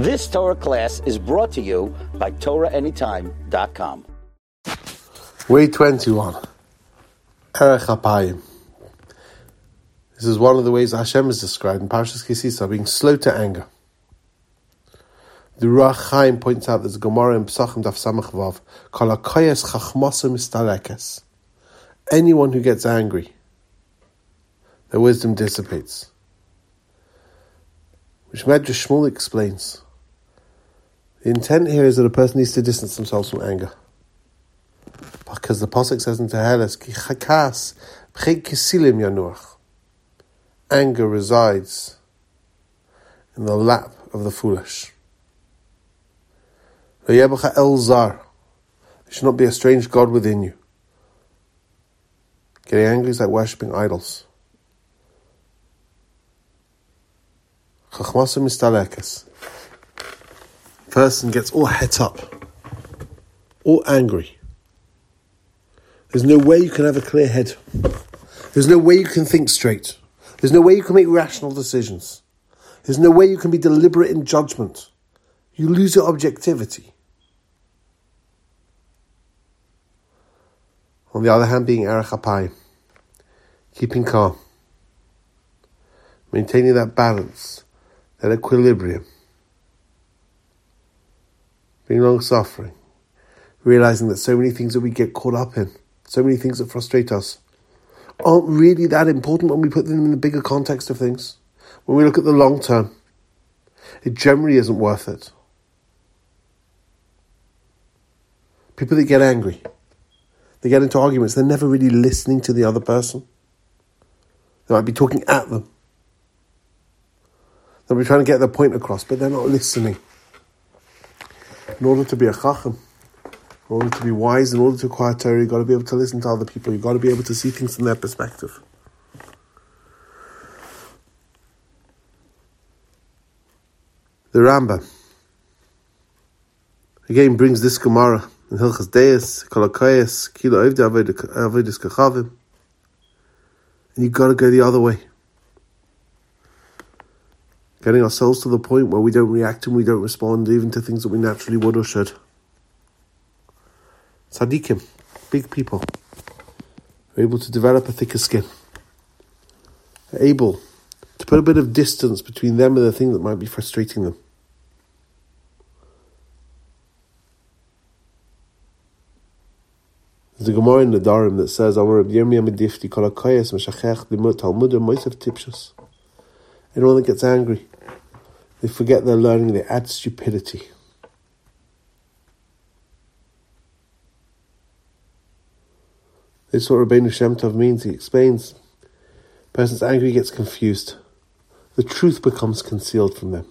This Torah class is brought to you by TorahAnytime.com. Way 21. Erech Apayim. This is one of the ways Hashem is described in Parshas Ki Sisa, being slow to anger. The Ruach Chaim points out there's a Gemara in Pesachim Daf Samach Vav, Kol HaKoyes Chachmosu. Anyone who gets angry, their wisdom dissipates. Which Medrash Shmuel explains. The intent here is that a person needs to distance themselves from anger. Because the Pasuk says in Teheles, Ki chakas kisilim yanuach. Anger resides in the lap of the foolish. el zar. There should not be a strange God within you. Getting angry is like worshipping idols. Chachmasa mistalekes person gets all het up, all angry. There's no way you can have a clear head. There's no way you can think straight. There's no way you can make rational decisions. There's no way you can be deliberate in judgment. You lose your objectivity. On the other hand, being Erech keeping calm, maintaining that balance, that equilibrium being long suffering, realizing that so many things that we get caught up in, so many things that frustrate us, aren't really that important when we put them in the bigger context of things. When we look at the long term, it generally isn't worth it. People that get angry, they get into arguments, they're never really listening to the other person. They might be talking at them. They'll be trying to get their point across, but they're not listening in order to be a chacham, in order to be wise, in order to acquire Torah, you've got to be able to listen to other people. You've got to be able to see things from their perspective. The Rambam again brings this Gemara in Hilchos Deos, Kolakayas, Kilo Ovde Avedis Kachavim, and you've got to go the other way getting ourselves to the point where we don't react and we don't respond even to things that we naturally would or should. Tzaddikim, big people, are able to develop a thicker skin, are able to put a bit of distance between them and the thing that might be frustrating them. There's a Gemara in Nedarim that says. Anyone that gets angry they forget their learning, they add stupidity. This is what Rabbeinu Shem Tov means. He explains, person's angry gets confused. The truth becomes concealed from them.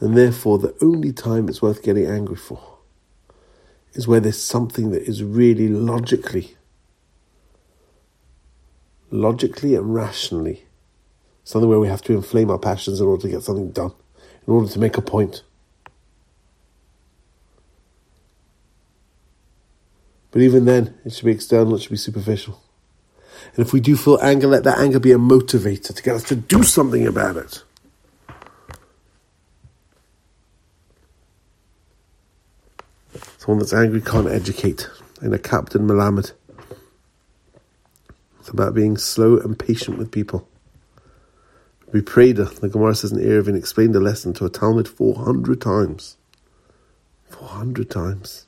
And therefore, the only time it's worth getting angry for is where there's something that is really logically, logically and rationally something where we have to inflame our passions in order to get something done, in order to make a point. But even then, it should be external, it should be superficial. And if we do feel anger, let that anger be a motivator to get us to do something about it. Someone that's angry can't educate. And a kapdan Malamed. It's about being slow and patient with people. We prayed, uh, the Gemara says in Eruvin, explained the lesson to a talmid 400 times. 400 times.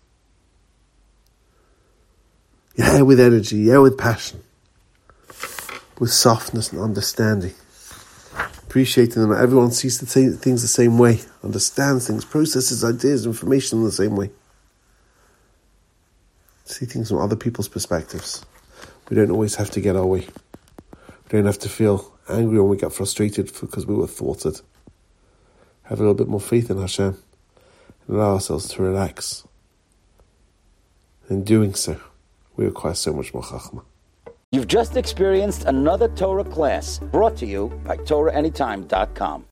Yeah, with energy, yeah, with passion, with softness and understanding. Appreciating them. Everyone sees the same, things the same way, understands things, processes ideas, information in the same way. See things from other people's perspectives. We don't always have to get our way. We don't have to feel angry when we get frustrated because we were thwarted. Have a little bit more faith in Hashem and allow ourselves to relax. In doing so, we acquire so much more chachma. You've just experienced another Torah class brought to you by TorahAnytime.com.